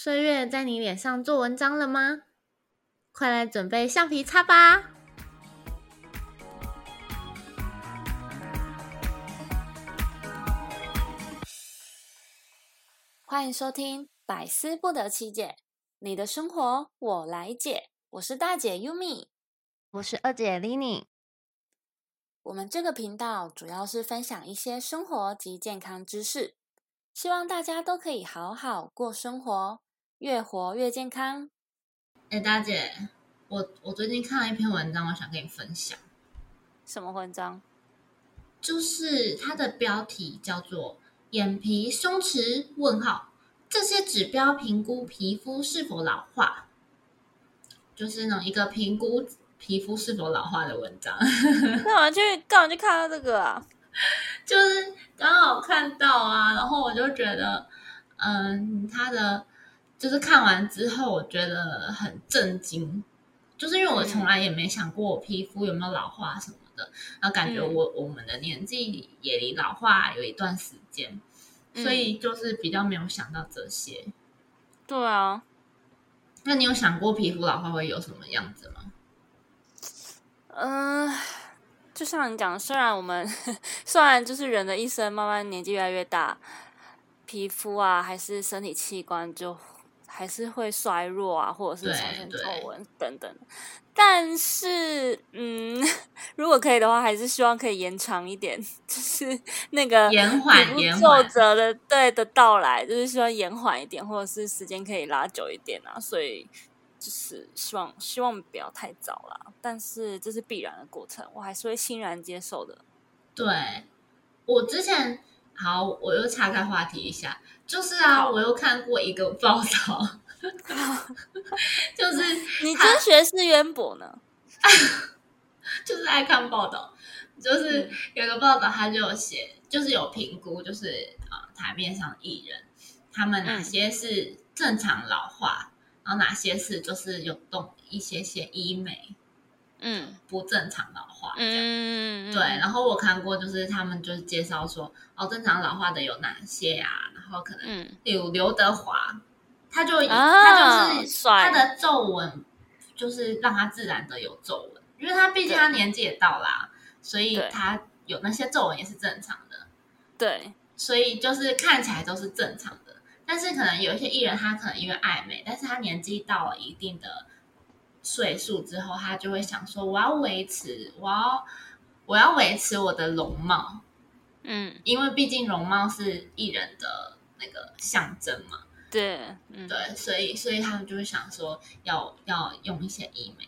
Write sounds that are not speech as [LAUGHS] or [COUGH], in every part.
岁月在你脸上做文章了吗？快来准备橡皮擦吧！欢迎收听《百思不得其解》，你的生活我来解。我是大姐 Yumi，我是二姐 Lini。我们这个频道主要是分享一些生活及健康知识，希望大家都可以好好过生活，越活越健康。哎，大姐，我我最近看了一篇文章，我想跟你分享。什么文章？就是它的标题叫做“眼皮、松弛？问号这些指标评估皮肤是否老化”，就是那种一个评估。皮肤是否老化的文章，[LAUGHS] 干嘛去干嘛去看到这个啊？[LAUGHS] 就是刚好看到啊，然后我就觉得，嗯，它的就是看完之后，我觉得很震惊，就是因为我从来也没想过我皮肤有没有老化什么的，然后感觉我我们的年纪也离老化有一段时间，所以就是比较没有想到这些。对啊，那你有想过皮肤老化会有什么样子吗？嗯，就像你讲，虽然我们虽然就是人的一生慢慢年纪越来越大，皮肤啊还是身体器官就还是会衰弱啊，或者是产生皱纹等等。但是，嗯，[LAUGHS] 如果可以的话，还是希望可以延长一点，[LAUGHS] 就是那个延缓延皱褶的对的到来，就是希望延缓一点，或者是时间可以拉久一点啊。所以。就是希望希望不要太早啦，但是这是必然的过程，我还是会欣然接受的。对，我之前好，我又岔开话题一下，就是啊，我又看过一个 [LAUGHS] 报道，[LAUGHS] 就是你真学识渊博呢，[LAUGHS] 就是爱看报道，就是有个报道，他就有写，就是有评估，就是啊，台面上艺人他们哪些是正常老化。然后哪些是就是有动一些些医美，嗯，不正常老化这样，对。然后我看过，就是他们就是介绍说，哦，正常老化的有哪些啊？然后可能有刘德华，他就他就是他的皱纹，就是让他自然的有皱纹，因为他毕竟他年纪也到啦，所以他有那些皱纹也是正常的，对。所以就是看起来都是正常的。但是可能有一些艺人，他可能因为爱美，但是他年纪到了一定的岁数之后，他就会想说：我要维持，我要我要维持我的容貌，嗯，因为毕竟容貌是艺人的那个象征嘛。对，对，所以所以他们就会想说要要用一些医美，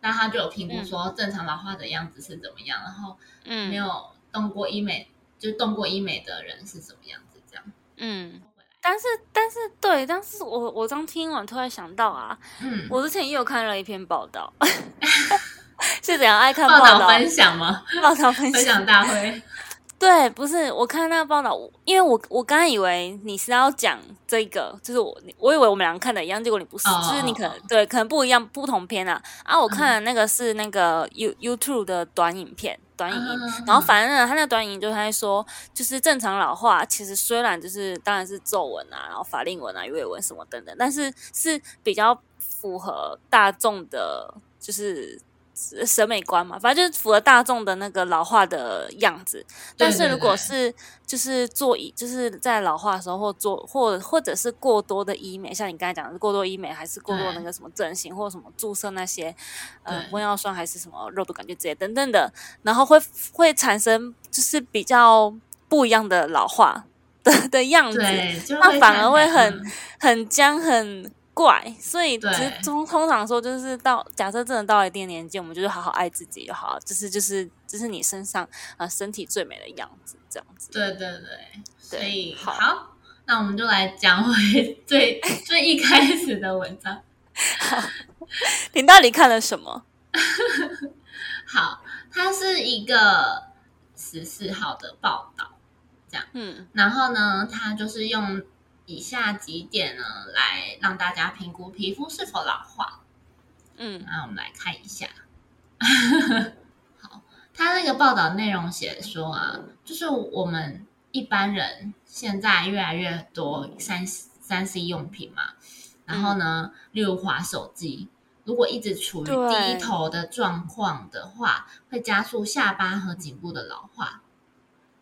那他就有评估说正常老化的样子是怎么样，然后嗯，没有动过医美就动过医美的人是怎么样子，这样，嗯。但是，但是，对，但是我我刚听完，突然想到啊，嗯，我之前也有看了一篇报道，[LAUGHS] 是怎样爱看报道分享吗？报道分享大会。对，不是我看那个报道，因为我我刚刚以为你是要讲这个，就是我我以为我们两个看的一样，结果你不是，就是你可能对可能不一样，不同片啊啊！我看的那个是那个 You YouTube 的短影片，短影音，然后反正他那个短影音就他在说，就是正常老化，其实虽然就是当然是皱纹啊，然后法令纹啊、鱼尾纹什么等等，但是是比较符合大众的，就是。审美观嘛，反正就是符合大众的那个老化的样子。但是如果是就是做医，就是在老化的时候或做或或者是过多的医美，像你刚才讲的过多医美，还是过多那个什么整形或者什么注射那些呃玻尿酸还是什么肉毒杆菌之类等等的，然后会会产生就是比较不一样的老化的的样子，那反而会很很僵很。怪，所以其实通通常说就是到假设真的到了一定年纪，我们就是好好爱自己就好，就是就是就是你身上啊身体最美的样子这样子。对对对，所以好，那我们就来讲回最最 [LAUGHS] 一开始的文章。[LAUGHS] 你到底看了什么？[LAUGHS] 好，它是一个十四号的报道，这样，嗯，然后呢，它就是用。以下几点呢，来让大家评估皮肤是否老化。嗯，那我们来看一下。好，他那个报道内容写说啊，就是我们一般人现在越来越多三三 C 用品嘛，然后呢，例如滑手机，如果一直处于低头的状况的话，会加速下巴和颈部的老化。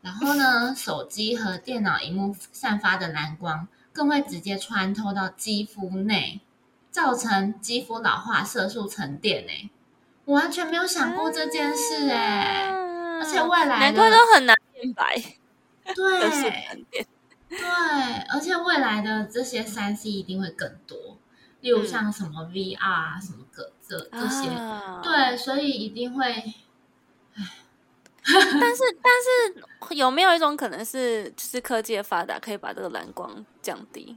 然后呢，手机和电脑荧幕散发的蓝光，更会直接穿透到肌肤内，造成肌肤老化、色素沉淀。哎，我完全没有想过这件事，哎，而且未来难怪都很难变白，[LAUGHS] 对。对，而且未来的这些三 C 一定会更多，例如像什么 VR 啊，什么个这这些，对，所以一定会。[LAUGHS] 但是但是有没有一种可能是，就是科技的发达可以把这个蓝光降低？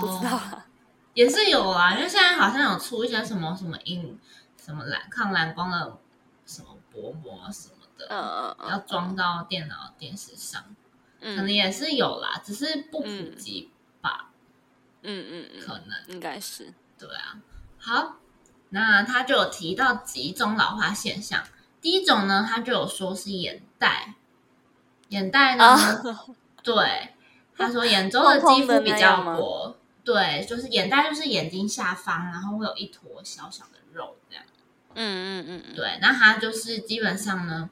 不知道啊，也是有啊，因为现在好像有出一些什么什么硬什么蓝抗蓝光的什么薄膜什么的，嗯嗯，要装到电脑电视上。可能也是有啦，只是不普及吧。嗯嗯嗯，可能应该是对啊。好，那他就有提到集中老化现象。第一种呢，他就有说是眼袋。眼袋呢，对他说眼周的肌肤比较薄，对，就是眼袋就是眼睛下方，然后会有一坨小小的肉这样。嗯嗯嗯，对，那他就是基本上呢。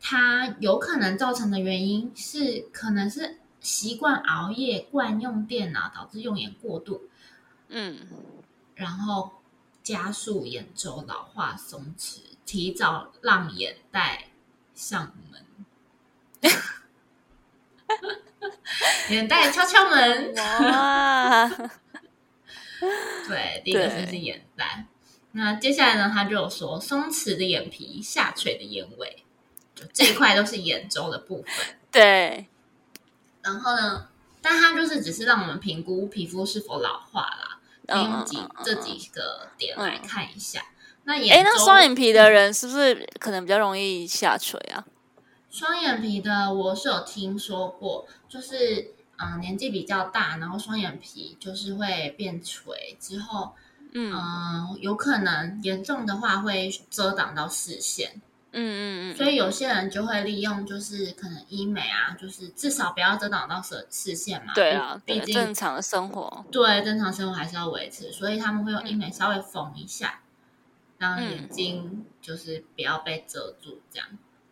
他有可能造成的原因是，可能是习惯熬夜、惯用电脑，导致用眼过度，嗯，然后加速眼周老化松弛，提早让眼袋上门，[LAUGHS] 眼袋敲敲门，[LAUGHS] 哇！[LAUGHS] 对，第一个就是眼袋。那接下来呢，他就有说松弛的眼皮、下垂的眼尾。这一块都是眼周的部分，对。然后呢，但它就是只是让我们评估皮肤是否老化啦，用几这几个点来看一下。那眼，哎，那双眼皮的人是不是可能比较容易下垂啊？双眼皮的我是有听说过，就是嗯年纪比较大，然后双眼皮就是会变垂之后，嗯，有可能严重的话会遮挡到视线。嗯嗯嗯，所以有些人就会利用，就是可能医美啊，就是至少不要遮挡到视视线嘛。对啊，毕竟正常的生活，对正常生活还是要维持，所以他们会用医美稍微缝一下，让眼睛就是不要被遮住，这样。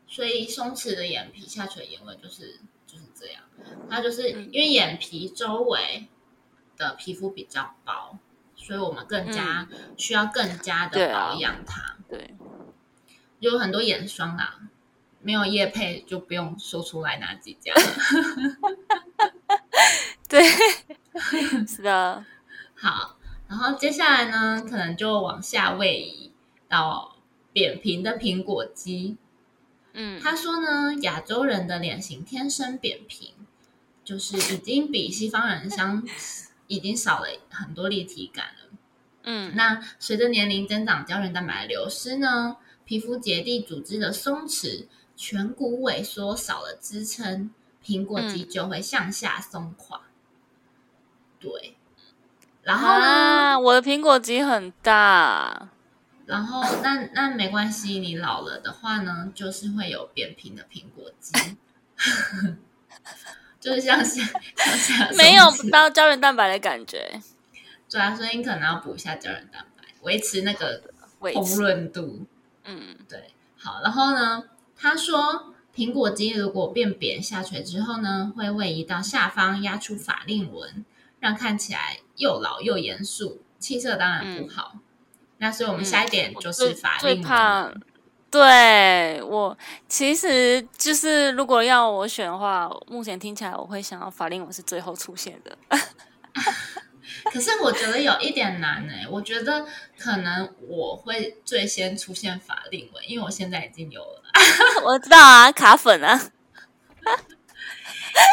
所以松弛的眼皮、下垂眼尾就是就是这样。它就是因为眼皮周围的皮肤比较薄，所以我们更加需要更加的保养它。对。有很多眼霜啊，没有叶配就不用说出来哪几家。[LAUGHS] 对，是的。[LAUGHS] 好，然后接下来呢，可能就往下位移到扁平的苹果肌。嗯，他说呢，亚洲人的脸型天生扁平，就是已经比西方人相已经少了很多立体感了。嗯，那随着年龄增长，胶原蛋白的流失呢？皮肤结缔组织的松弛，颧骨萎缩，少了支撑，苹果肌就会向下松垮。对，然后呢？我的苹果肌很大。然后，那那没关系，你老了的话呢，就是会有扁平的苹果肌，[LAUGHS] 就是向下向下，没有到胶原蛋白的感觉。对啊，所以你可能要补一下胶原蛋白，维持那个红润度。嗯，对，好，然后呢，他说苹果肌如果变扁下垂之后呢，会位移到下方，压出法令纹，让看起来又老又严肃，气色当然不好。那所以我们下一点就是法令纹。对我其实就是如果要我选的话，目前听起来我会想要法令纹是最后出现的。[LAUGHS] 可是我觉得有一点难哎，我觉得可能我会最先出现法令纹，因为我现在已经有了。[LAUGHS] 我知道啊，卡粉啊。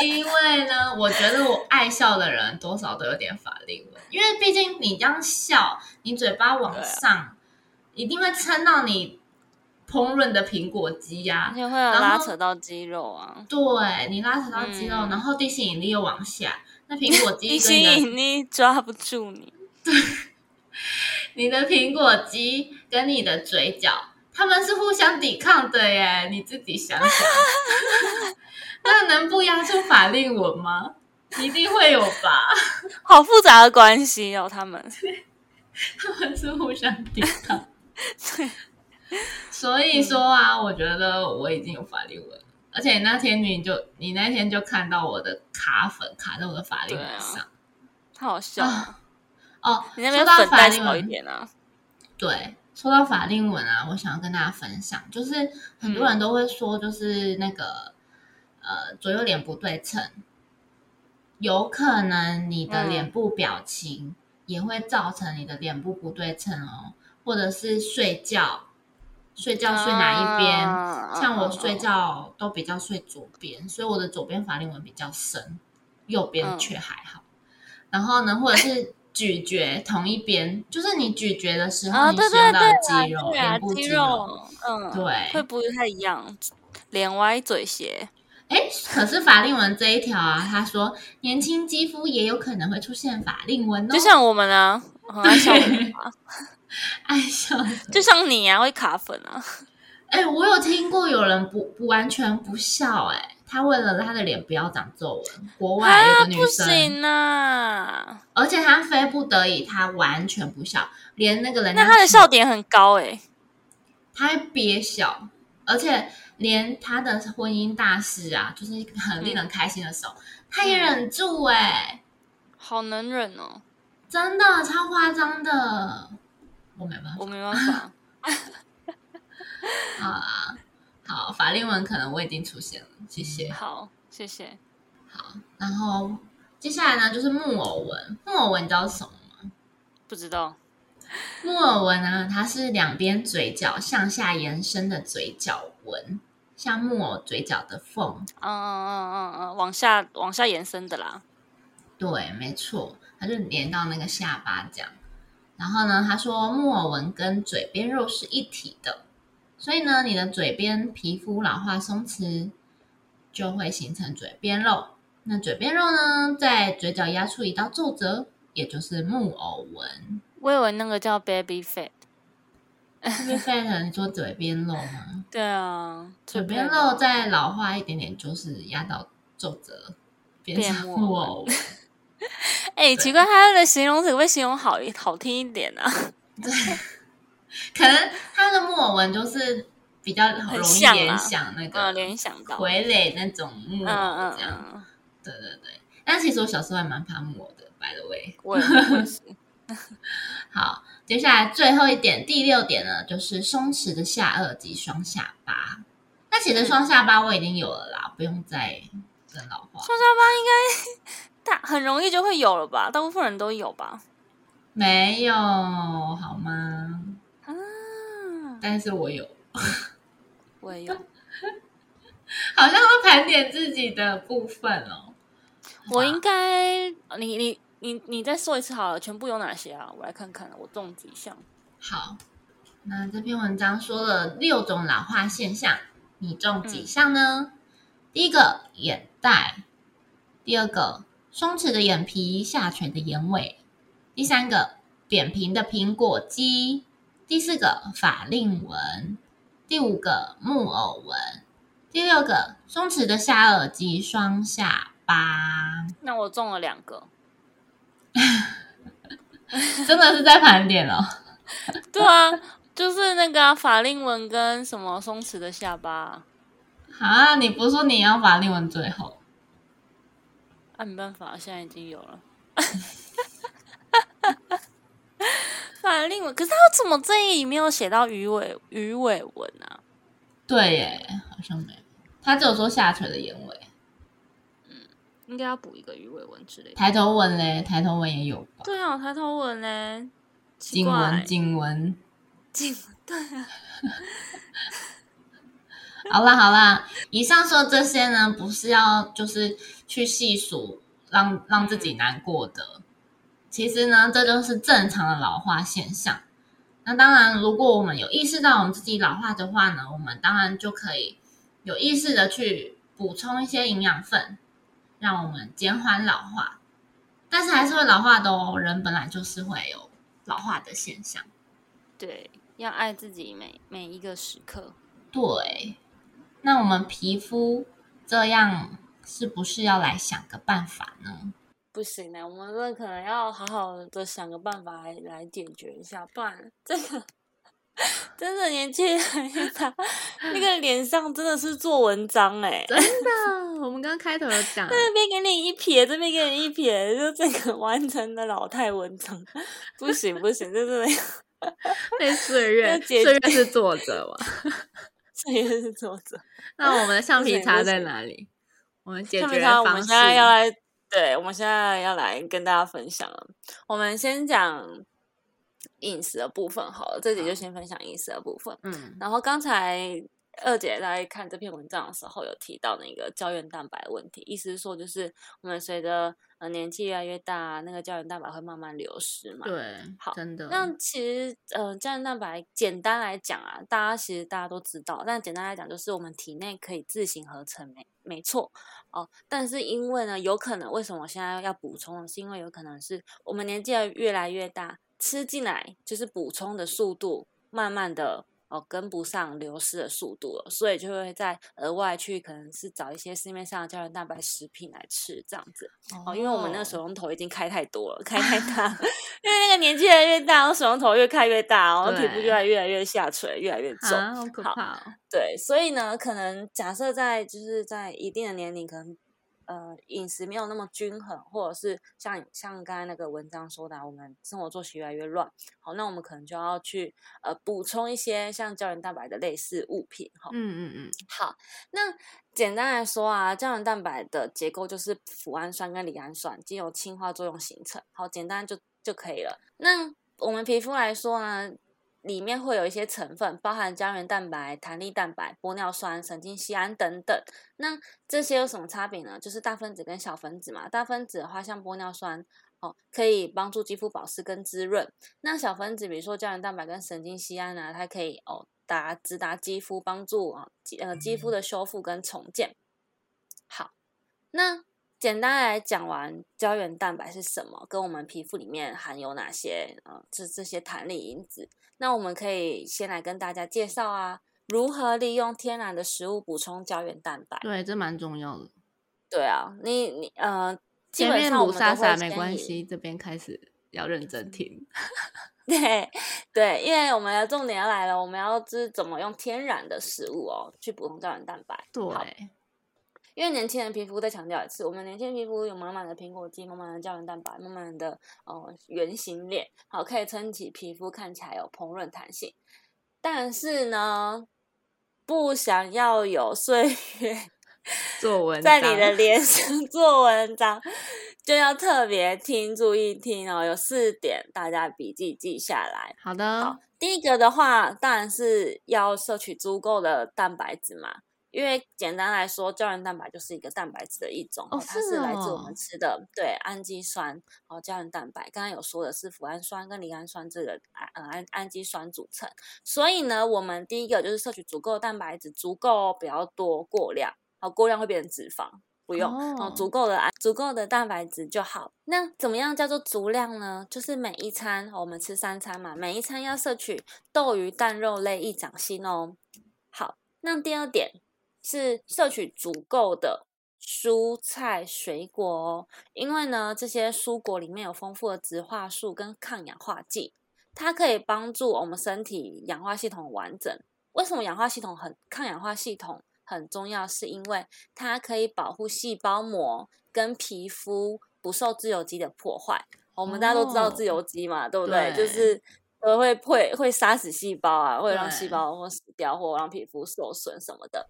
因为呢，我觉得我爱笑的人多少都有点法令纹，因为毕竟你这样笑，你嘴巴往上，一定会撑到你烹饪的苹果肌呀，而且会有拉扯到肌肉啊。对你拉扯到肌肉，然后地心引力又往下。那苹果肌 [LAUGHS] 吸引力抓不住你，对，[LAUGHS] 你的苹果肌跟你的嘴角，他们是互相抵抗的耶，你自己想想，[LAUGHS] 那能不压出法令纹吗？一定会有吧？[LAUGHS] 好复杂的关系哦，他们他们是互相抵抗。[LAUGHS] 对，所以说啊，我觉得我已经有法令纹，而且那天你就你那天就看到我的卡粉卡在我的法令纹上，太好笑了。哦，你那边粉带少一点啊？对，说到法令纹啊，我想要跟大家分享，就是很多人都会说，就是那个呃左右脸不对称，有可能你的脸部表情也会造成你的脸部不对称哦，或者是睡觉睡觉睡哪一边，像我睡觉都比较睡左边，所以我的左边法令纹比较深，右边却还好。然后呢，或者是。咀嚼同一边，就是你咀嚼的时候，你使用到肌肉，脸部肌肉，嗯，对，会不会太一样？脸歪嘴斜。哎，可是法令纹这一条啊，他说年轻肌肤也有可能会出现法令纹哦，就像我们啊，[LAUGHS] 爱笑，爱笑，就像你啊，会卡粉啊。哎，我有听过有人不不完全不笑，哎。他为了他的脸不要长皱纹，国外有个女生，不行啊！而且她非不得已，她完全不笑，连那个人那她的笑点很高哎，她憋笑，而且连他的婚姻大事啊，就是很令人开心的时候，他也忍住哎，好能忍哦，真的超夸张的，我没办法，我没办法，[LAUGHS] 好啊。好，法令纹可能我已经出现了，谢谢。好，谢谢。好，然后接下来呢，就是木偶纹。木偶纹你知道什么吗？不知道。木偶纹呢，它是两边嘴角向下延伸的嘴角纹，像木偶嘴角的缝。嗯嗯嗯嗯嗯，往下往下延伸的啦。对，没错，它就连到那个下巴这样。然后呢，他说木偶纹跟嘴边肉是一体的。所以呢，你的嘴边皮肤老化松弛，就会形成嘴边肉。那嘴边肉呢，在嘴角压出一道皱褶，也就是木偶纹。我以为那个叫 baby fat。Baby fat，你说嘴边肉吗？[LAUGHS] 对啊，嘴边肉再老化一点点，就是压到皱褶，变成木偶。[LAUGHS] 哎，奇怪，他的形容词会形容好好听一点啊？[LAUGHS] 对。可能他的木偶纹就是比较容易联想那个联想到傀儡那种木偶这样，对对对。但其实我小时候还蛮怕木偶的，by the way。我也是。好，接下来最后一点，第六点呢，就是松弛的下颚及双下巴。那其实双下巴我已经有了啦，不用再跟老化。双下巴应该大很容易就会有了吧？大部分人都有吧？没有好吗？啊但是我有，我也有，[LAUGHS] 好像会盘点自己的部分哦。我应该，你你你你再说一次好了，全部有哪些啊？我来看看，我中几项。好，那这篇文章说了六种老化现象，你中几项呢？第一个眼袋，第二个松弛的眼皮，下垂的眼尾，第三个扁平的苹果肌。第四个法令纹，第五个木偶纹，第六个松弛的下颚及双下巴。那我中了两个，[LAUGHS] 真的是在盘点哦。对啊，就是那个法令纹跟什么松弛的下巴。啊，你不是说你要法令纹最后？啊，没办法，现在已经有了。[LAUGHS] 法令纹，可是他怎么这里没有写到鱼尾鱼尾纹啊？对耶，好像没有，他只有说下垂的眼尾。嗯，应该要补一个鱼尾纹之类。抬头纹嘞，抬头纹也有吧？对啊，抬头纹嘞，颈纹，颈纹，颈对啊。好啦好啦，以上说这些呢，不是要就是去细数，让让自己难过的。其实呢，这就是正常的老化现象。那当然，如果我们有意识到我们自己老化的话呢，我们当然就可以有意识的去补充一些营养分，让我们减缓老化。但是还是会老化的哦，人本来就是会有老化的现象。对，要爱自己每每一个时刻。对，那我们皮肤这样是不是要来想个办法呢？不行呢，我们这可能要好好的想个办法来来解决一下，不然这个 [LAUGHS] 真的年轻人，他，那个 [LAUGHS] 脸上真的是做文章哎，真的。我们刚刚开头有讲，那边给你一撇，这边给你一撇，就这个完成的老态文章，不行不行，就这样。[LAUGHS] 被岁月，岁月是作者嘛？岁月是作者。那我们的橡皮擦在哪里？我们解决方式，我们现在要来，对，我们现在要来跟大家分享了。我们先讲饮食的部分好了，这里就先分享饮食的部分。嗯，然后刚才。二姐在看这篇文章的时候，有提到那个胶原蛋白问题，意思是说，就是我们随着呃年纪越来越大，那个胶原蛋白会慢慢流失嘛？对，好，真的。那其实呃，胶原蛋白简单来讲啊，大家其实大家都知道，但简单来讲，就是我们体内可以自行合成，没没错哦。但是因为呢，有可能为什么我现在要补充？是因为有可能是我们年纪越来越大，吃进来就是补充的速度慢慢的。哦，跟不上流失的速度了，所以就会再额外去可能是找一些市面上的胶原蛋白食品来吃，这样子。哦，因为我们那个水龙头已经开太多了，开太大，因为那个年纪越来越大，我水龙头越开越大，然后皮肤就来越来越下垂，越来越重，好可怕。对，所以呢，可能假设在就是在一定的年龄，可能。呃，饮食没有那么均衡，或者是像像刚才那个文章说的，我们生活作息越来越乱，好，那我们可能就要去呃补充一些像胶原蛋白的类似物品，哈，嗯嗯嗯，好，那简单来说啊，胶原蛋白的结构就是脯氨酸跟赖氨酸经由氢化作用形成，好，简单就就可以了。那我们皮肤来说呢？里面会有一些成分，包含胶原蛋白、弹力蛋白、玻尿酸、神经酰胺等等。那这些有什么差别呢？就是大分子跟小分子嘛。大分子的话，像玻尿酸哦，可以帮助肌肤保湿跟滋润。那小分子，比如说胶原蛋白跟神经酰胺呢，它可以哦达直达肌肤，帮助啊肌呃肌肤的修复跟重建。好，那。简单来讲完胶原蛋白是什么，跟我们皮肤里面含有哪些呃这这些弹力因子，那我们可以先来跟大家介绍啊，如何利用天然的食物补充胶原蛋白。对，这蛮重要的。对啊，你你呃，前面补沙沙没关系，这边开始要认真听。[LAUGHS] 对对，因为我们的重点要来了，我们要知怎么用天然的食物哦去补充胶原蛋白。对。因为年轻人皮肤再强调一次，我们年轻人皮肤有满满的苹果肌，满满的胶原蛋白，满满的哦圆形脸，好可以撑起皮肤，看起来有蓬润弹性。但是呢，不想要有岁月 [LAUGHS] 做文在你的脸上做文章，就要特别听注意听哦。有四点，大家笔记记下来。好的，好，第一个的话，当然是要摄取足够的蛋白质嘛。因为简单来说，胶原蛋白就是一个蛋白质的一种，它是来自我们吃的对氨基酸哦，胶原蛋白。刚刚有说的是脯氨酸跟赖氨酸这个氨氨氨基酸组成，所以呢，我们第一个就是摄取足够的蛋白质，足够不要多过量，好过量会变成脂肪，不用哦，足够的足够的蛋白质就好。那怎么样叫做足量呢？就是每一餐我们吃三餐嘛，每一餐要摄取豆鱼蛋肉类一掌心哦。好，那第二点。是摄取足够的蔬菜水果哦，因为呢，这些蔬果里面有丰富的植化素跟抗氧化剂，它可以帮助我们身体氧化系统完整。为什么氧化系统很抗氧化系统很重要？是因为它可以保护细胞膜跟皮肤不受自由基的破坏。我们大家都知道自由基嘛，对不对？就是呃会会会杀死细胞啊，会让细胞或死掉，或让皮肤受损什么的。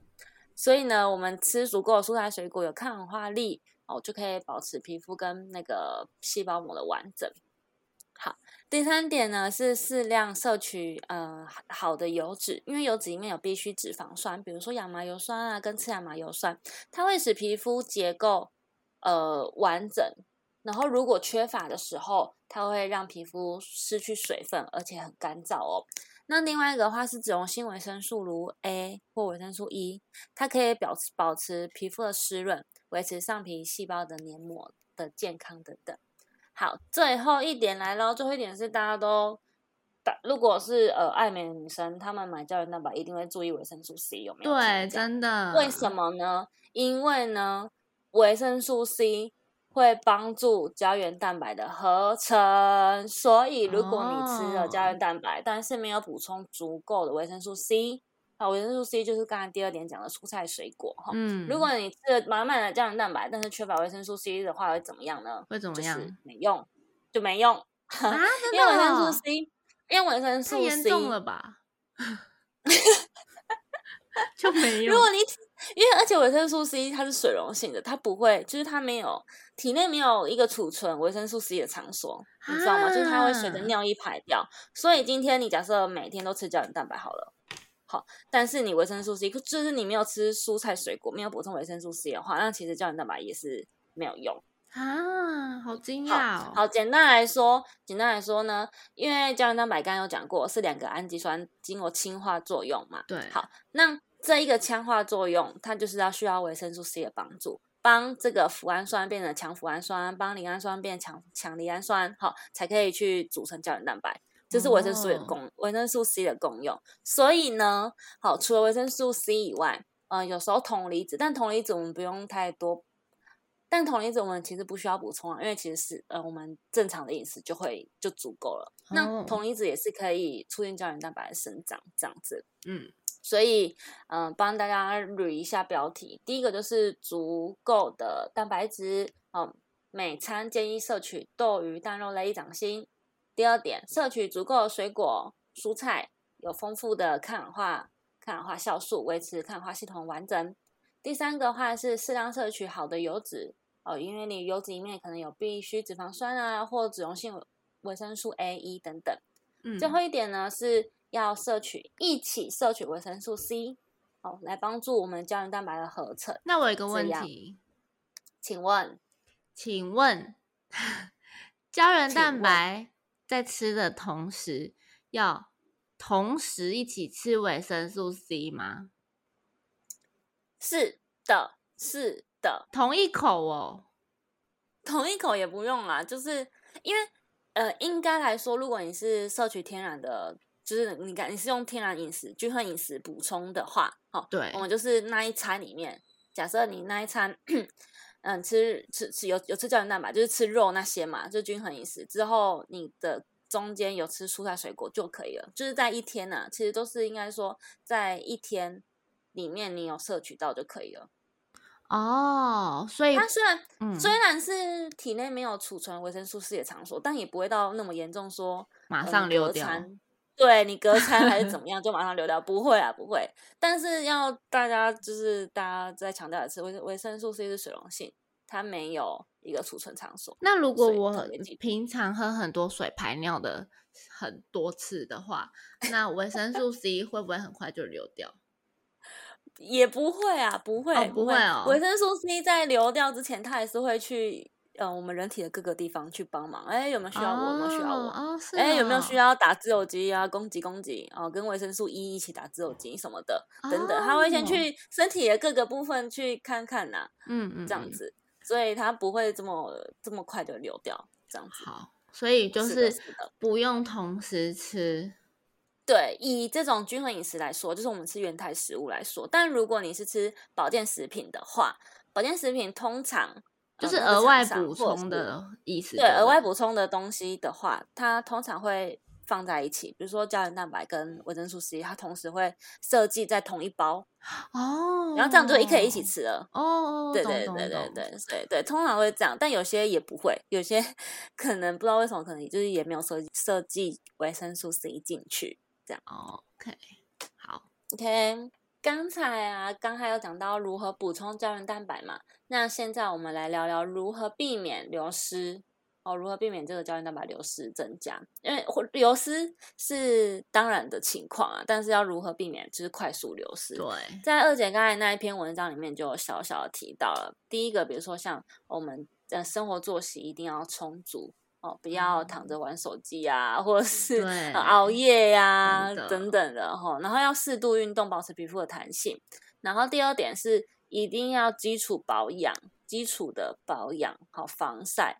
所以呢，我们吃足够的蔬菜水果，有抗氧化力哦，就可以保持皮肤跟那个细胞膜的完整。好，第三点呢是适量摄取呃好的油脂，因为油脂里面有必需脂肪酸，比如说亚麻油酸啊跟次亚麻油酸，它会使皮肤结构呃完整。然后如果缺乏的时候，它会让皮肤失去水分，而且很干燥哦。那另外一个话是脂溶性维生素，如 A 或维生素 E，它可以保持保持皮肤的湿润，维持上皮细胞的黏膜的健康等等。好，最后一点来喽，最后一点是大家都，如果是呃爱美的女生，她们买胶原蛋白一定会注意维生素 C 有没有？对，真的。为什么呢？因为呢，维生素 C 会帮助胶原蛋白的合成，所以如果你吃了胶原蛋白，但是没有补充足够的维生素 C，啊，维生素 C 就是刚才第二点讲的蔬菜水果哈。嗯，如果你吃了满满的胶原蛋白，但是缺乏维生素 C 的话，会怎么样呢？会怎么样？没用，就没用啊！[LAUGHS] 因为维生素 C，因为维生素 C 太严重了吧？[LAUGHS] 就没有。如果你因为而且维生素 C 它是水溶性的，它不会，就是它没有体内没有一个储存维生素 C 的场所，你知道吗？就是它会随着尿液排掉。所以今天你假设每天都吃胶原蛋白好了，好，但是你维生素 C 就是你没有吃蔬菜水果，没有补充维生素 C 的话，那其实胶原蛋白也是没有用啊。好惊讶哦！好，简单来说，简单来说呢，因为胶原蛋白刚刚有讲过是两个氨基酸经过氢化作用嘛。对，好，那。这一个强化作用，它就是要需要维生素 C 的帮助，帮这个脯氨酸变成强脯氨酸，帮磷氨酸变强强磷氨酸，好，才可以去组成胶原蛋白。这是维生素的功，维生素 C 的功用。所以呢，好，除了维生素 C 以外，呃，有时候铜离子，但铜离子我们不用太多，但铜离子我们其实不需要补充啊，因为其实是呃我们正常的饮食就会就足够了。那铜离子也是可以促进胶原蛋白的生长，这样子，嗯。所以，嗯，帮大家捋一下标题。第一个就是足够的蛋白质，哦，每餐建议摄取豆、鱼、蛋、肉类一掌心。第二点，摄取足够的水果、蔬菜，有丰富的抗氧化、抗氧化酵素，维持抗氧化系统完整。第三个话是适量摄取好的油脂，哦，因为你油脂里面可能有必需脂肪酸啊，或脂溶性维生素 A、E 等等。嗯，最后一点呢是。要摄取一起摄取维生素 C，好，来帮助我们胶原蛋白的合成。那我有一个问题，请问，请问胶原蛋白在吃的同时，要同时一起吃维生素 C 吗？是的，是的，同一口哦，同一口也不用啦，就是因为呃，应该来说，如果你是摄取天然的。就是你看，你是用天然饮食、均衡饮食补充的话，哦，对，我们就是那一餐里面，假设你那一餐，嗯，吃吃吃有有吃胶原蛋白，就是吃肉那些嘛，就均衡饮食之后，你的中间有吃蔬菜水果就可以了。就是在一天呢，其实都是应该说在一天里面你有摄取到就可以了。哦，所以它虽然虽然是体内没有储存维生素 C 的场所，但也不会到那么严重，说马上流掉。对你隔 [LAUGHS] 餐还是怎么样，就马上流掉？不会啊，不会。但是要大家就是大家再强调一次，维维生素 C 是水溶性，它没有一个储存场所。那如果我平常喝很多水排尿的很多次的话，那维生素 C 会不会很快就流掉？[LAUGHS] 也不会啊，不会，不会哦。维生素 C 在流掉之前，它还是会去。呃，我们人体的各个地方去帮忙，哎，有没有需要我？有没有需要我？哎，有没有需要打自由基啊？攻击攻击哦，跟维生素 E 一起打自由基什么的，等等，他会先去身体的各个部分去看看呐，嗯嗯，这样子，所以它不会这么这么快的流掉，这样子。好，所以就是不用同时吃。对，以这种均衡饮食来说，就是我们吃原态食物来说，但如果你是吃保健食品的话，保健食品通常。就是额外补充的意思。对，额外补充的东西的话，它通常会放在一起，比如说胶原蛋白跟维生素 C，它同时会设计在同一包哦，然后这样就一可以一起吃了哦。对对对对对对对，通常会这样，但有些也不会，有些 [LAUGHS] 可能不知道为什么，可能就是也没有设设计维生素 C 进去这样。OK，好，OK。刚才啊，刚才有讲到如何补充胶原蛋白嘛？那现在我们来聊聊如何避免流失哦，如何避免这个胶原蛋白流失增加？因为流失是当然的情况啊，但是要如何避免就是快速流失？对，在二姐刚才那一篇文章里面就有小小的提到了，第一个，比如说像我们的生活作息一定要充足。哦，不要躺着玩手机啊，或者是熬夜呀等等的哈。然后要适度运动，保持皮肤的弹性。然后第二点是一定要基础保养，基础的保养好防晒，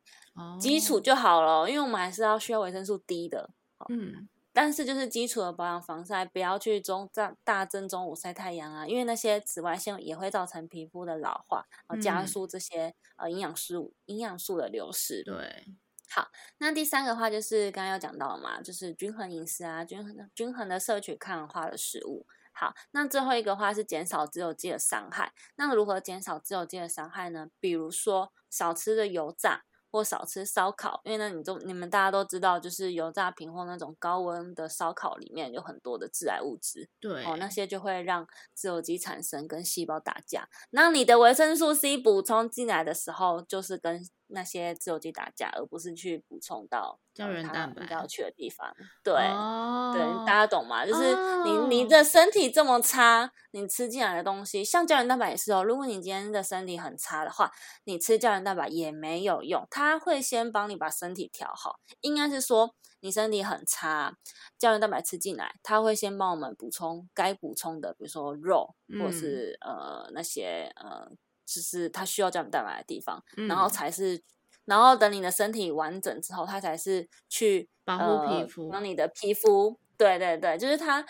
基础就好了。因为我们还是要需要维生素 D 的。嗯，但是就是基础的保养防晒，不要去中大大正中午晒太阳啊，因为那些紫外线也会造成皮肤的老化，呃，加速这些呃营养素营养素的流失。对，好，那第三个话就是刚刚有讲到了嘛，就是均衡饮食啊，均衡的均衡的摄取抗氧化的食物。好，那最后一个话是减少自由基的伤害。那如何减少自由基的伤害呢？比如说少吃的油炸。或少吃烧烤，因为呢，你都你们大家都知道，就是油炸品或那种高温的烧烤里面有很多的致癌物质，对，哦，那些就会让自由基产生，跟细胞打架。那你的维生素 C 补充进来的时候，就是跟那些自由基打架，而不是去补充到胶原蛋白要去的地方。对，哦、对，大家懂吗？就是你你的身体这么差，你吃进来的东西，像胶原蛋白也是哦。如果你今天的身体很差的话，你吃胶原蛋白也没有用，它会先帮你把身体调好。应该是说你身体很差，胶原蛋白吃进来，它会先帮我们补充该补充的，比如说肉，或是呃那些呃。就是它需要胶原蛋白的地方，然后才是，然后等你的身体完整之后，它才是去保护皮肤，让你的皮肤，对对对，就是它，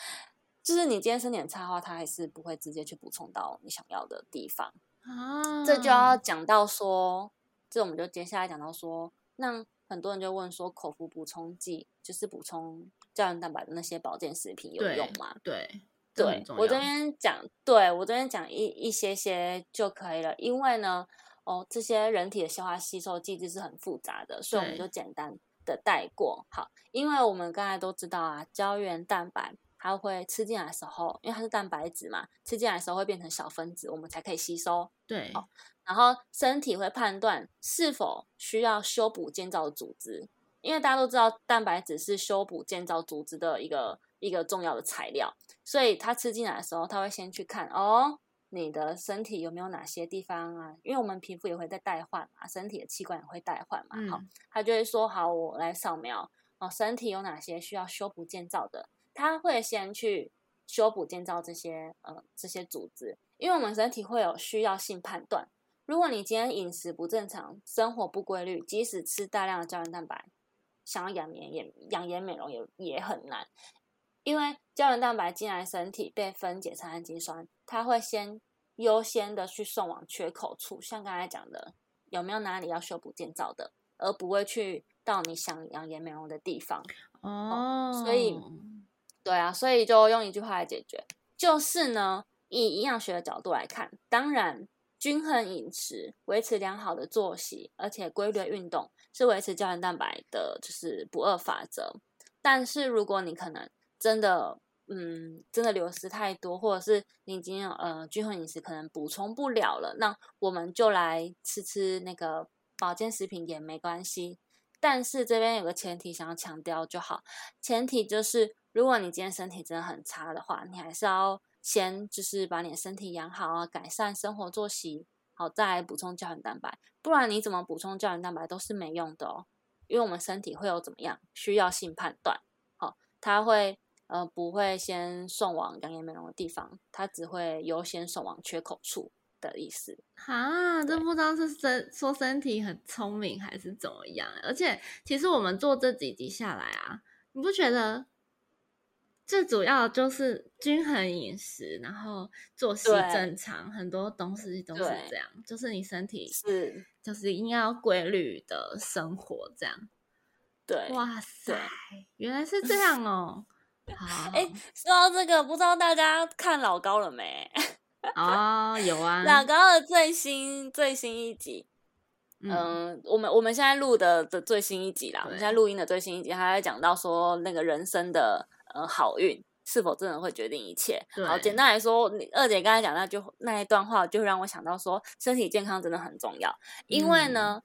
就是你今天身体很差的话，它还是不会直接去补充到你想要的地方啊。这就要讲到说，这我们就接下来讲到说，那很多人就问说，口服补充剂就是补充胶原蛋白的那些保健食品有用吗？对。对我这边讲，对我这边讲一一些些就可以了，因为呢，哦，这些人体的消化吸收机制是很复杂的，所以我们就简单的带过。好，因为我们刚才都知道啊，胶原蛋白它会吃进来的时候，因为它是蛋白质嘛，吃进来的时候会变成小分子，我们才可以吸收。对，然后身体会判断是否需要修补建造组织，因为大家都知道蛋白质是修补建造组织的一个。一个重要的材料，所以他吃进来的时候，他会先去看哦，你的身体有没有哪些地方啊？因为我们皮肤也会在代换嘛，身体的器官也会代换嘛。好，他就会说好，我来扫描哦，身体有哪些需要修补建造的？他会先去修补建造这些呃这些组织，因为我们身体会有需要性判断。如果你今天饮食不正常，生活不规律，即使吃大量的胶原蛋白，想要养颜也养颜美容也也很难。因为胶原蛋白进来身体被分解成氨基酸，它会先优先的去送往缺口处，像刚才讲的，有没有哪里要修补建造的，而不会去到你想养颜美容的地方。哦，所以，对啊，所以就用一句话来解决，就是呢，以营养学的角度来看，当然，均衡饮食、维持良好的作息，而且规律运动，是维持胶原蛋白的，就是不二法则。但是如果你可能真的，嗯，真的流失太多，或者是你已经呃均衡饮食可能补充不了了，那我们就来吃吃那个保健食品也没关系。但是这边有个前提想要强调就好，前提就是如果你今天身体真的很差的话，你还是要先就是把你的身体养好啊，改善生活作息，好再来补充胶原蛋白。不然你怎么补充胶原蛋白都是没用的哦，因为我们身体会有怎么样需要性判断，好，它会。呃，不会先送往养颜美容的地方，它只会优先送往缺口处的意思。哈，这不知道是身说身体很聪明还是怎么样。而且，其实我们做这几集下来啊，你不觉得最主要就是均衡饮食，然后作息正常，很多东西都是这样，就是你身体是就是应该要规律的生活这样。对，哇塞，原来是这样哦。哎，说到这个，不知道大家看老高了没？[LAUGHS] 哦，有啊，老高的最新最新一集，嗯，我们我们现在录的的最新一集啦，我们现在录音的最新一集，他在讲到说那个人生的呃好运是否真的会决定一切。好，简单来说，二姐刚才讲那句那一段话，就让我想到说，身体健康真的很重要，因为呢，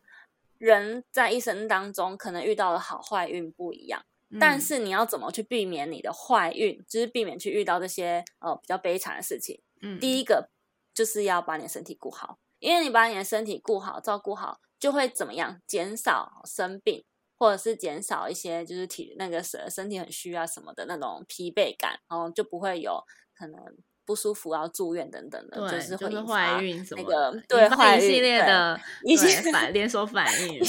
人在一生当中可能遇到的好坏运不一样。但是你要怎么去避免你的坏运，就是避免去遇到这些呃比较悲惨的事情。嗯，第一个就是要把你的身体顾好，因为你把你的身体顾好、照顾好，就会怎么样？减少生病，或者是减少一些就是体那个身身体很虚啊什么的那种疲惫感，然后就不会有可能不舒服要住院等等的，就是会怀孕什么那个对一系列的一些反 [LAUGHS] 连锁反应。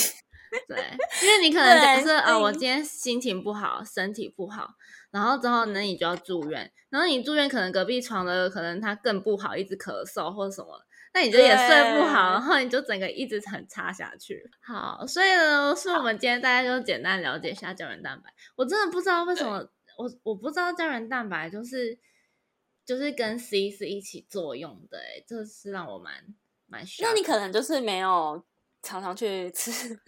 [LAUGHS] 对，因为你可能假设啊，我今天心情不好，身体不好，然后之后呢，你就要住院，然后你住院可能隔壁床的可能他更不好，一直咳嗽或者什么，那你就也睡不好，然后你就整个一直很差下去。好，所以呢，是我们今天大家就简单了解一下胶原蛋白。我真的不知道为什么，我我不知道胶原蛋白就是就是跟 C 是一起作用的，哎，这是让我蛮蛮。那你可能就是没有。常常去吃，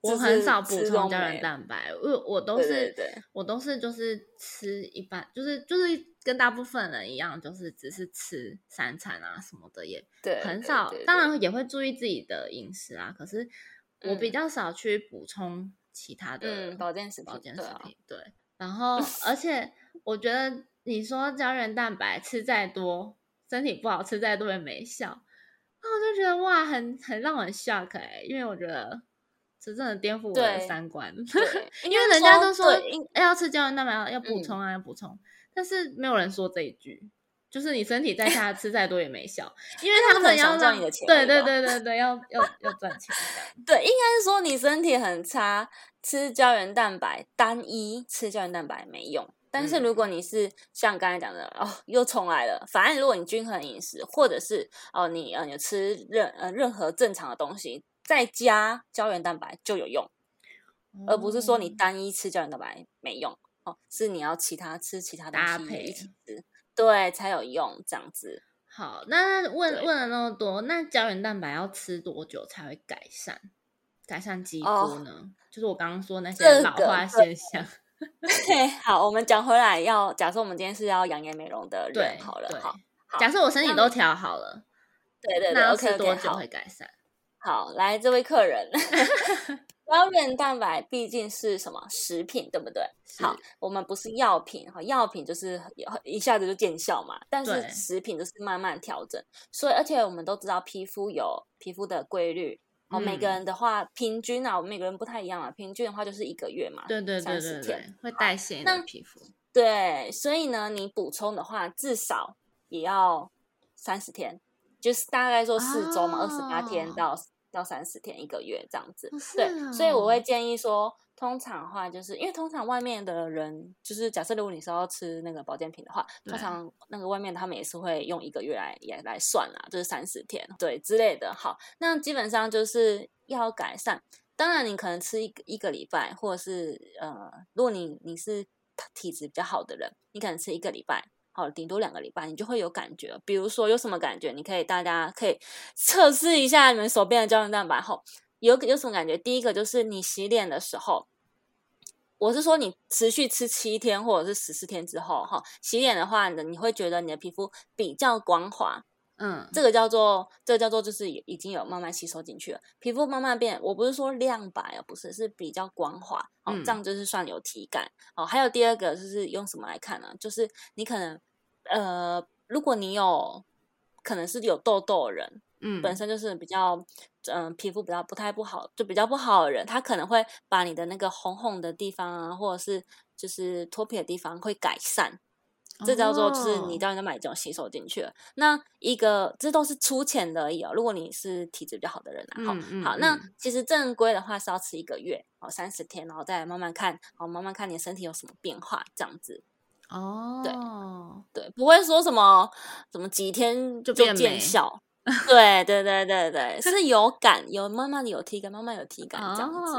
我很少补充胶原蛋白，因为我都是对我都是就是吃一般，就是就是跟大部分人一样，就是只是吃三餐啊什么的，也很少。当然也会注意自己的饮食啊，可是我比较少去补充其他的保健食品保健食品。对，然后而 [LAUGHS] 且我觉得你说胶原蛋白吃再多，身体不好吃再多也没效。那我就觉得哇，很很让我很 shock 哎，因为我觉得这真的颠覆我的三观。[LAUGHS] 对，因为人家都说要吃胶原蛋白要补充啊，要补充，但是没有人说这一句，就是你身体再差吃再多也没效，因为他们要赚你的钱。对对对对对，要要要赚钱。对，应该是说你身体很差，吃胶原蛋白单一吃胶原蛋白没用。但是如果你是像刚才讲的哦，又重来了。反正如果你均衡饮食，或者是哦你呃你吃任呃任何正常的东西，再加胶原蛋白就有用，而不是说你单一吃胶原蛋白没用哦，是你要其他吃其他东西一起吃，对才有用这样子。好，那问问了那么多，那胶原蛋白要吃多久才会改善改善肌肤呢？就是我刚刚说那些老化现象。对，[LAUGHS] 好，我们讲回来，要假设我们今天是要养颜美容的人，好了，好，假设我身体都调好了，对对对，OK，多久会改善？好，来这位客人，[LAUGHS] 胶原蛋白毕竟是什么食品，对不对？好，我们不是药品，哈，药品就是一下子就见效嘛，但是食品就是慢慢调整，所以而且我们都知道皮肤有皮肤的规律。哦，每个人的话，平均啊，我们每个人不太一样啊。平均的话就是一个月嘛，对对对对对，会代谢你的皮肤。对，所以呢，你补充的话，至少也要三十天，就是大概说四周嘛，二十八天到到三十天，一个月这样子。对，所以我会建议说。通常的话，就是因为通常外面的人，就是假设如果你是要吃那个保健品的话，通常那个外面他们也是会用一个月来也来算啦，就是三十天对之类的。好，那基本上就是要改善。当然，你可能吃一个一个礼拜，或者是呃，如果你你是体质比较好的人，你可能吃一个礼拜，好，顶多两个礼拜，你就会有感觉。比如说有什么感觉，你可以大家可以测试一下你们手边的胶原蛋白后。有有什么感觉？第一个就是你洗脸的时候，我是说你持续吃七天或者是十四天之后，哈，洗脸的话呢，你会觉得你的皮肤比较光滑，嗯，这个叫做这个叫做就是已经有慢慢吸收进去了，皮肤慢慢变。我不是说亮白啊，不是，是比较光滑，哦，这样就是算有体感。哦，还有第二个就是用什么来看呢？就是你可能呃，如果你有可能是有痘痘的人。嗯，本身就是比较，嗯，皮肤比较不太不好，就比较不好的人，他可能会把你的那个红红的地方啊，或者是就是脱皮的地方会改善，这叫做就是你胶原蛋白这种吸收进去了。那一个这都是粗浅的而已哦。如果你是体质比较好的人啊，好，好，那其实正规的话是要吃一个月哦，三十天，然后再慢慢看，好，慢慢看你身体有什么变化，这样子。哦，对对，不会说什么什么几天就见效。对对对对对，是有感，有慢慢的有体感，慢慢有体感这样子。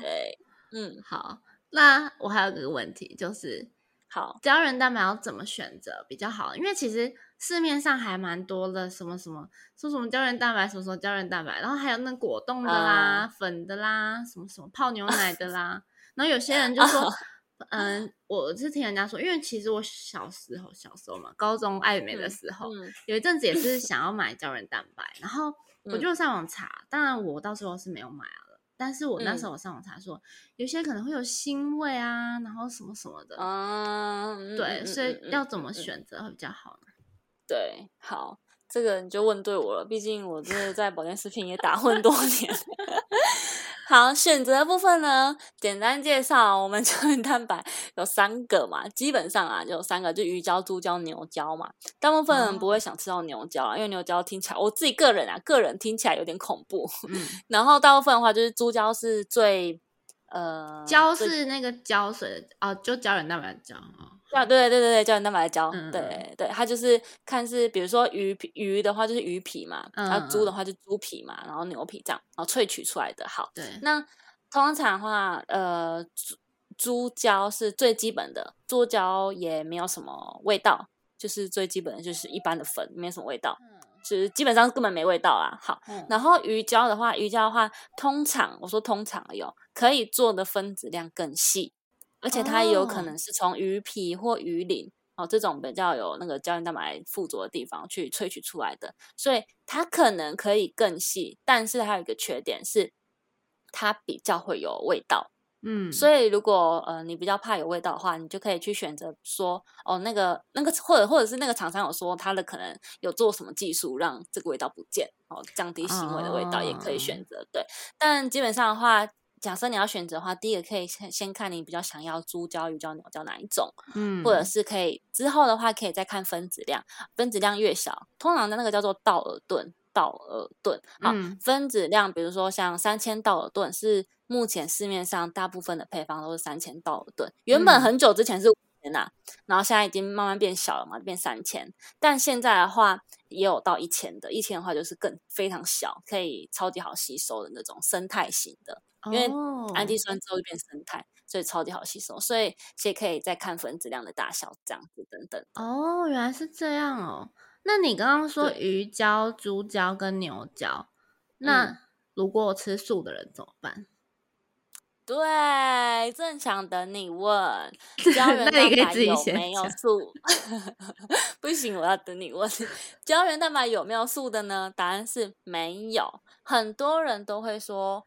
对，嗯，好。那我还有个问题，就是好胶原蛋白要怎么选择比较好？因为其实市面上还蛮多的，什么什么说什么胶原蛋白，什么什么胶原蛋白，然后还有那果冻的啦、粉的啦，什么什么泡牛奶的啦，[LAUGHS] 然后有些人就说。[LAUGHS] 嗯，我是听人家说，因为其实我小时候，小时候嘛，高中爱美的时候，有一阵子也是想要买胶原蛋白，然后我就上网查，当然我到时候是没有买了，但是我那时候我上网查说，有些可能会有腥味啊，然后什么什么的，嗯，对，所以要怎么选择会比较好呢？[LAUGHS] 对，好，这个你就问对我了，毕竟我真的在保健食品也打混多年。好，选择的部分呢，简单介绍，我们胶原蛋白有三个嘛，基本上啊，就有三个，就鱼胶、猪胶、牛胶嘛。大部分人不会想吃到牛胶啊，因为牛胶听起来，我自己个人啊，个人听起来有点恐怖。嗯，[LAUGHS] 然后大部分的话，就是猪胶是最。呃，胶是那个胶水哦，就胶原蛋白胶啊，对对对对胶原蛋白胶，对对，它就是看是，比如说鱼皮鱼的话就是鱼皮嘛，然后猪的话就猪皮嘛，然后牛皮这样，然后萃取出来的。好，对，那通常的话，呃，猪猪胶是最基本的，猪胶也没有什么味道，就是最基本的就是一般的粉，没什么味道。嗯就是基本上根本没味道啊。好，然后鱼胶的话，鱼胶的话，通常我说通常有可以做的分子量更细，而且它也有可能是从鱼皮或鱼鳞哦这种比较有那个胶原蛋白附着的地方去萃取出来的，所以它可能可以更细，但是它有一个缺点是它比较会有味道。嗯，所以如果呃你比较怕有味道的话，你就可以去选择说哦那个那个或者或者是那个厂商有说他的可能有做什么技术让这个味道不见哦，降低腥味的味道也可以选择对。但基本上的话，假设你要选择的话，第一个可以先先看你比较想要猪胶、鱼胶、鸟胶哪一种，嗯，或者是可以之后的话可以再看分子量，分子量越小，通常的那个叫做道尔顿。道尔顿，好，分子量，比如说像三千道尔顿，是目前市面上大部分的配方都是三千道尔顿。原本很久之前是五千呐，然后现在已经慢慢变小了嘛，变三千。但现在的话也有到一千的，一千的话就是更非常小，可以超级好吸收的那种生态型的，因为氨基酸之后就变生态，所以超级好吸收。所以也可以再看分子量的大小这样子等等。哦，原来是这样哦。那你刚刚说鱼胶、猪胶跟牛胶，那如果我吃素的人怎么办？对，正想等你问 [LAUGHS] 胶原蛋白有没有素？[LAUGHS] 不行，我要等你问胶原蛋白有没有素的呢？答案是没有。很多人都会说，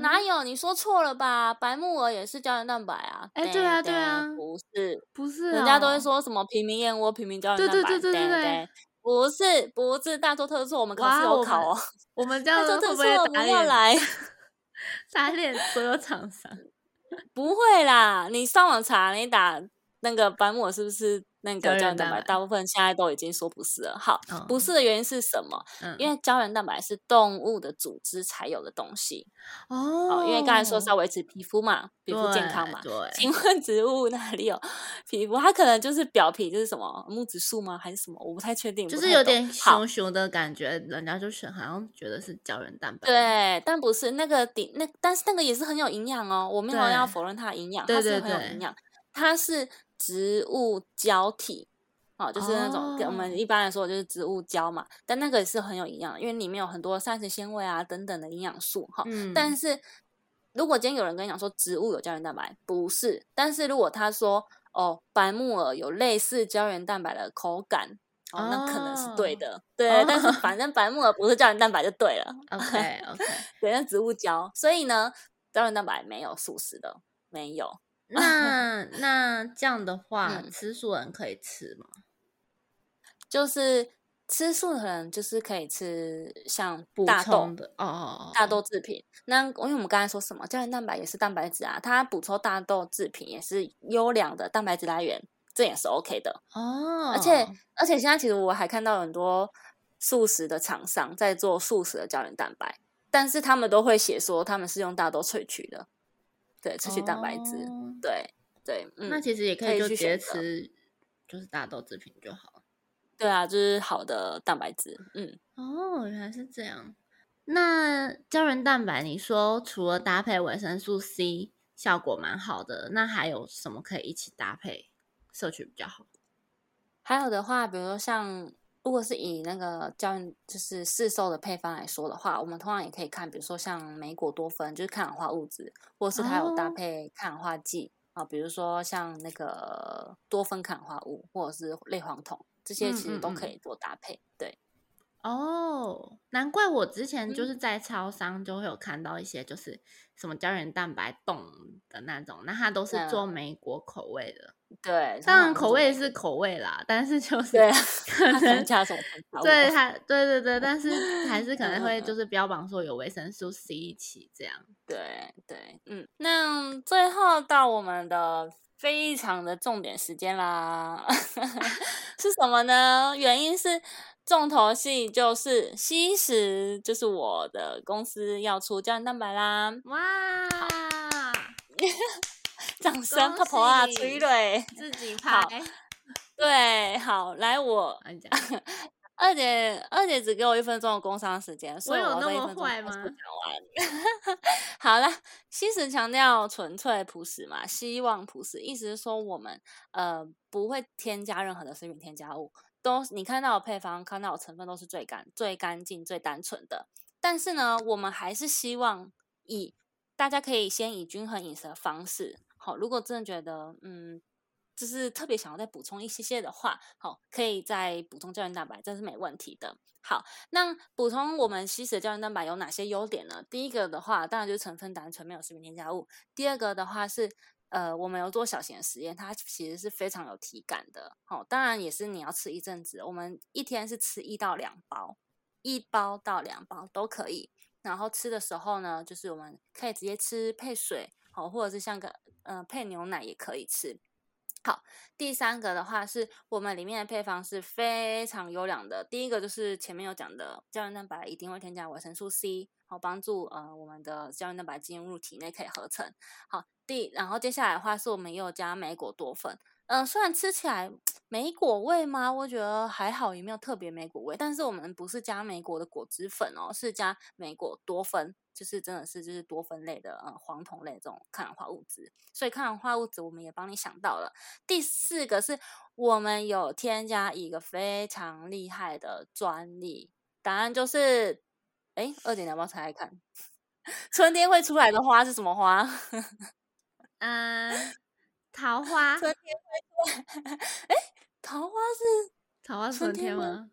哪有？你说错了吧？白木耳也是胶原蛋白啊？哎，对啊，对啊，不是，不是，人家都会说什么平民燕窝、平民胶原蛋白？对对对对对对。不是不是大错特错，我们考试有考哦。我们这样会不会打脸？[LAUGHS] 打脸所有厂商？[LAUGHS] 不会啦，你上网查，你打那个白木耳是不是？那个胶原蛋白，大部分现在都已经说不是了。好，不是的原因是什么？因为胶原蛋白是动物的组织才有的东西哦。因为刚才说是要维持皮肤嘛，皮肤健康嘛。对。请问植物哪里有 [LAUGHS] 皮肤？它可能就是表皮，就是什么木质素吗？还是什么？我不太确定。就是有点熊熊的感觉，人家就是好像觉得是胶原蛋白。对，但不是那个底那，但是那个也是很有营养哦。我没有要否认它的营养，它是很有营养，它是。植物胶体，哦，就是那种我们一般来说就是植物胶嘛，但那个也是很有营养，因为里面有很多膳食纤维啊等等的营养素哈。嗯。但是如果今天有人跟你讲说植物有胶原蛋白，不是。但是如果他说哦，白木耳有类似胶原蛋白的口感，哦，那可能是对的。对。但是反正白木耳不是胶原蛋白就对了。OK OK。[LAUGHS] 对，那植物胶，所以呢，胶原蛋白没有素食的，没有。[LAUGHS] 那那这样的话，吃素人可以吃吗？就是吃素的人，就是可以吃像大豆的哦，大豆制品。那因为我们刚才说什么，胶原蛋白也是蛋白质啊，它补充大豆制品也是优良的蛋白质来源，这也是 OK 的哦。而且而且现在其实我还看到很多素食的厂商在做素食的胶原蛋白，但是他们都会写说他们是用大豆萃取的。对，萃取蛋白质，对对，那其实也可以就直接吃，就是大豆制品就好对啊，就是好的蛋白质。嗯，哦，原来是这样。那胶原蛋白，你说除了搭配维生素 C 效果蛮好的，那还有什么可以一起搭配摄取比较好？还有的话，比如说像。如果是以那个胶原就是市售的配方来说的话，我们通常也可以看，比如说像莓果多酚，就是抗氧化物质，或者是它有搭配抗氧化剂啊，比如说像那个多酚抗氧化物，或者是类黄酮，这些其实都可以做搭配。对，哦，难怪我之前就是在超商就会有看到一些就是什么胶原蛋白冻的那种，那它都是做莓果口味的。对，当然口味是口味啦，但是就是 [LAUGHS] 对，可能加什么？对它，对对对，但是还是 [LAUGHS] 可能会就是标榜说有维生素 C 一起这样。对对，嗯，那最后到我们的。非常的重点时间啦，[LAUGHS] 是什么呢？原因是重头戏就是吸食，就是我的公司要出胶原蛋白啦！哇，掌声泡泡啊，催泪，自己拍，对，好，来我。[LAUGHS] 二姐，二姐只给我一分钟的工商时间，所以我那么坏吗？讲完。[LAUGHS] 好了，西食强调纯粹朴实嘛，希望朴实，意思是说我们呃不会添加任何的食品添加物，都你看到的配方、看到的成分都是最干、最干净、最单纯的。但是呢，我们还是希望以大家可以先以均衡饮食的方式，好，如果真的觉得嗯。就是特别想要再补充一些些的话，好，可以再补充胶原蛋白，这是没问题的。好，那补充我们吸食胶原蛋白有哪些优点呢？第一个的话，当然就是成分单纯，没有食品添加物。第二个的话是，呃，我们有做小型的实验，它其实是非常有体感的。好，当然也是你要吃一阵子，我们一天是吃一到两包，一包到两包都可以。然后吃的时候呢，就是我们可以直接吃配水，好，或者是像个呃配牛奶也可以吃。好，第三个的话是我们里面的配方是非常优良的。第一个就是前面有讲的胶原蛋白一定会添加维生素 C，好帮助呃我们的胶原蛋白进入体内可以合成。好，第然后接下来的话是我们也有加莓果多酚。嗯，虽然吃起来莓果味吗？我觉得还好，也没有特别莓果味。但是我们不是加莓果的果汁粉哦，是加莓果多酚，就是真的是就是多酚类的呃黄酮类这种抗氧化物质。所以抗氧化物质我们也帮你想到了。第四个是我们有添加一个非常厉害的专利，答案就是，哎，二姐你要不要猜猜看？[LAUGHS] 春天会出来的花是什么花？[LAUGHS] 嗯。桃花，春天会出来。[LAUGHS] 哎，桃花是桃花是春天吗？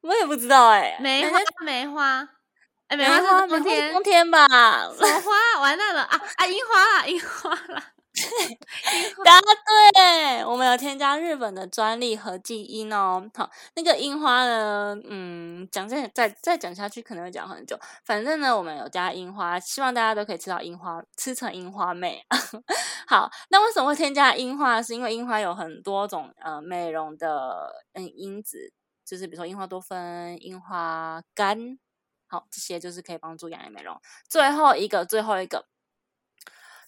我也不知道哎。梅花，梅花，哎，梅花是冬天，冬天吧。什么花？完蛋了啊啊！樱花，樱花了。[LAUGHS] 答对，我们有添加日本的专利和基因哦。好，那个樱花呢？嗯，讲再再再讲下去可能会讲很久。反正呢，我们有加樱花，希望大家都可以吃到樱花，吃成樱花妹。[LAUGHS] 好，那为什么会添加樱花？是因为樱花有很多种呃美容的嗯因子，就是比如说樱花多酚、樱花苷，好，这些就是可以帮助养颜美容。最后一个，最后一个。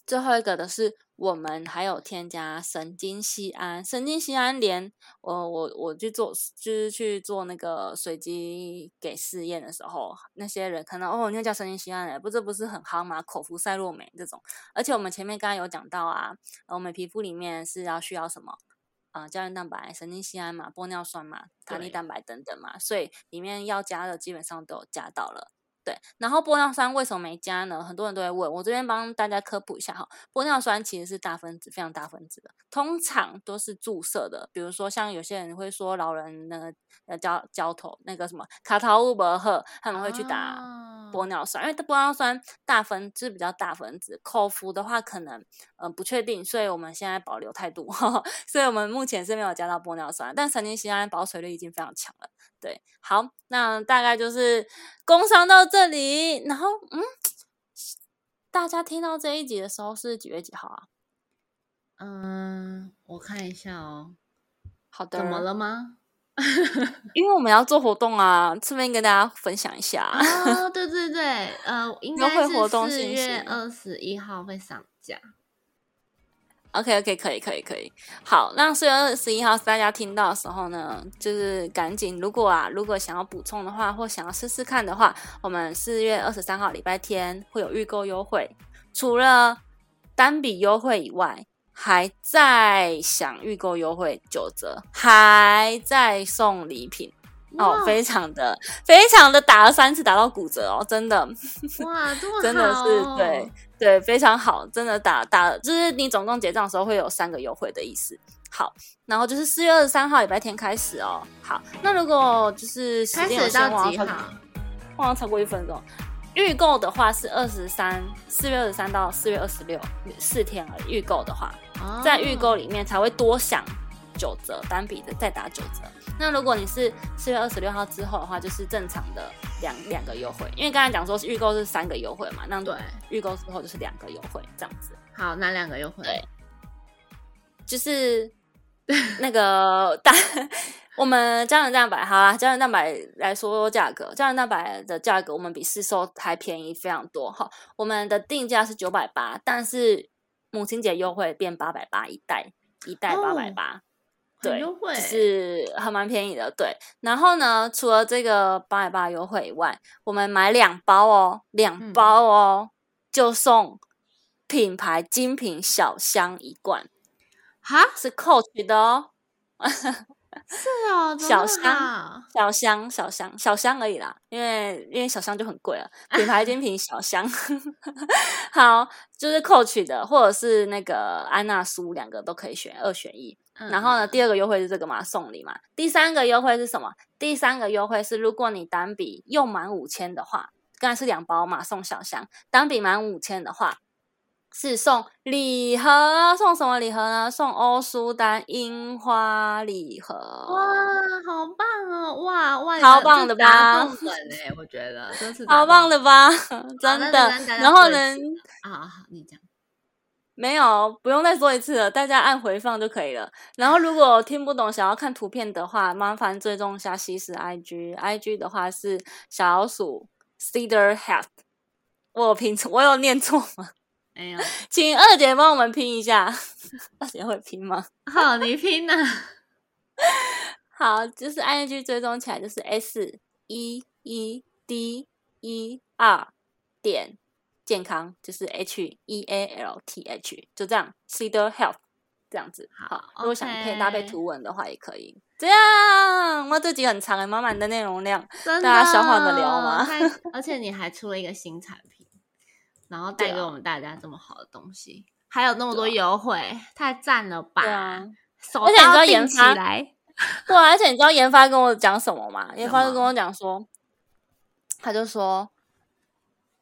最后一个的是，我们还有添加神经酰胺。神经酰胺连我我我去做，就是去做那个随机给试验的时候，那些人看到哦，那叫神经酰胺的，不这不是很夯吗？口服赛洛美这种。而且我们前面刚刚有讲到啊，我们皮肤里面是要需要什么啊？胶原蛋白、神经酰胺嘛、玻尿酸嘛、弹力蛋白等等嘛，所以里面要加的基本上都有加到了。对，然后玻尿酸为什么没加呢？很多人都会问我，这边帮大家科普一下哈。玻尿酸其实是大分子，非常大分子的，通常都是注射的。比如说像有些人会说老人那个呃胶胶头那个什么卡陶乌伯赫，他们会去打玻尿酸，因为玻尿酸大分子比较大分子，口服的话可能嗯不确定，所以我们现在保留态度，[LAUGHS] 所以我们目前是没有加到玻尿酸，但神经酰胺保水率已经非常强了。对，好，那大概就是工商到这里。然后，嗯，大家听到这一集的时候是几月几号啊？嗯，我看一下哦。好的。怎么了吗？[LAUGHS] 因为我们要做活动啊，顺便跟大家分享一下。哦，[LAUGHS] 对对对，呃，应该是四月二十一号会上架。OK，OK，可以，可以，可以。好，那四月二十一号大家听到的时候呢，就是赶紧，如果啊，如果想要补充的话，或想要试试看的话，我们四月二十三号礼拜天会有预购优惠，除了单笔优惠以外，还在享预购优惠九折，还在送礼品。哦，非常的非常的打了三次打到骨折哦，真的哇，这么 [LAUGHS] 真的是对对非常好，真的打打就是你总共结账的时候会有三个优惠的意思。好，然后就是四月二十三号礼拜天开始哦。好，那如果就是开始到几号？忘了超过一分钟。预购的话是二十三，四月二十三到四月二十六四天而已。预购的话，在预购里面才会多享九折，单笔的再打九折。那如果你是四月二十六号之后的话，就是正常的两两个优惠。因为刚才讲说是预购是三个优惠嘛，那对，预购之后就是两个优惠这样子。好，哪两个优惠？对，就是那个大。我们胶原蛋白好啦，胶原蛋白来说价格，胶原蛋白的价格我们比市售还便宜非常多哈。我们的定价是九百八，但是母亲节优惠变八百八一袋，一袋八百八，对，是还蛮便宜的。对，然后呢，除了这个八百八优惠以外，我们买两包哦，两包哦，就送品牌精品小香一罐，哈，是 Coach 的哦。[LAUGHS] [LAUGHS] 是哦，小香，小香，小香，小香而已啦，因为因为小香就很贵了，品牌 [LAUGHS] 精品小香。[LAUGHS] 好，就是 Coach 的，或者是那个安娜苏，两个都可以选，二选一。然后呢，第二个优惠是这个嘛，送礼嘛。第三个优惠是什么？第三个优惠是，如果你单笔用满五千的话，刚才是两包嘛，送小香，单笔满五千的话。是送礼盒，送什么礼盒呢？送欧舒丹樱花礼盒。哇，好棒哦！哇哇，超棒的吧？粉哎，我觉得真是 [LAUGHS] 好棒的吧？[LAUGHS] 真的。然后呢？啊，你讲。没有，不用再说一次了，大家按回放就可以了。然后如果听不懂，想要看图片的话，麻烦追踪一下西施 IG，IG 的话是小老鼠 Cedar Health。我拼错，我有念错吗？哎呀，[LAUGHS] 请二姐帮我们拼一下，[LAUGHS] 二姐会拼吗？好，你拼呐。[LAUGHS] 好，就是 I N G 追踪起来就是 S E E D E R 点健康，就是 H E A L T H，就这样，Cedar Health 这样子。好，如果想可以搭配图文的话，也可以。这样，哇，这集很长，满满的内容量，大家消化得了吗？而且你还出了一个新产品。然后带给我们大家这么好的东西，还有那么多优惠，太赞了吧！而且你知道研发来，[LAUGHS] 对，而且你知道研发跟我讲什么吗？研发就跟我讲说，他就说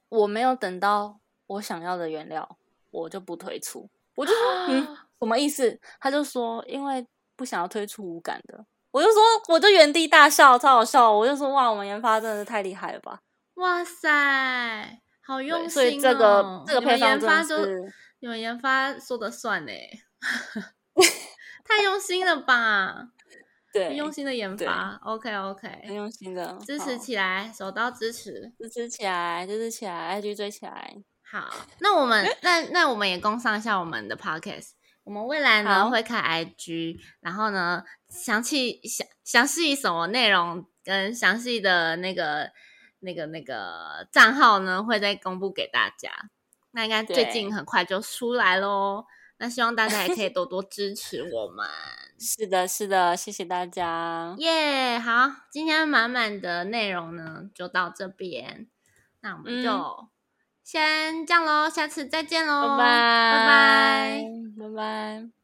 我没有等到我想要的原料，我就不推出。我就说嗯，[GASPS] 什么意思？他就说因为不想要推出无感的。我就说我就原地大笑，超好笑。我就说哇，我们研发真的是太厉害了吧！哇塞！好用心哦！所以这个这个配方就你们研发说的算呢，[LAUGHS] 太用心了吧？[LAUGHS] 对，用心的研发，OK OK，很用心的，支持起来，手刀支持，支持起来，支持起来，IG 追起来。好，那我们那那我们也供上一下我们的 Podcast，我们未来呢会开 IG，然后呢详细详详细什么内容跟详细的那个。那个那个账号呢，会再公布给大家。那应该最近很快就出来喽。那希望大家也可以多多支持我们。[LAUGHS] 是的，是的，谢谢大家。耶，好，今天满满的内容呢，就到这边。那我们就先这样喽，下次再见喽，拜拜，拜拜，拜拜。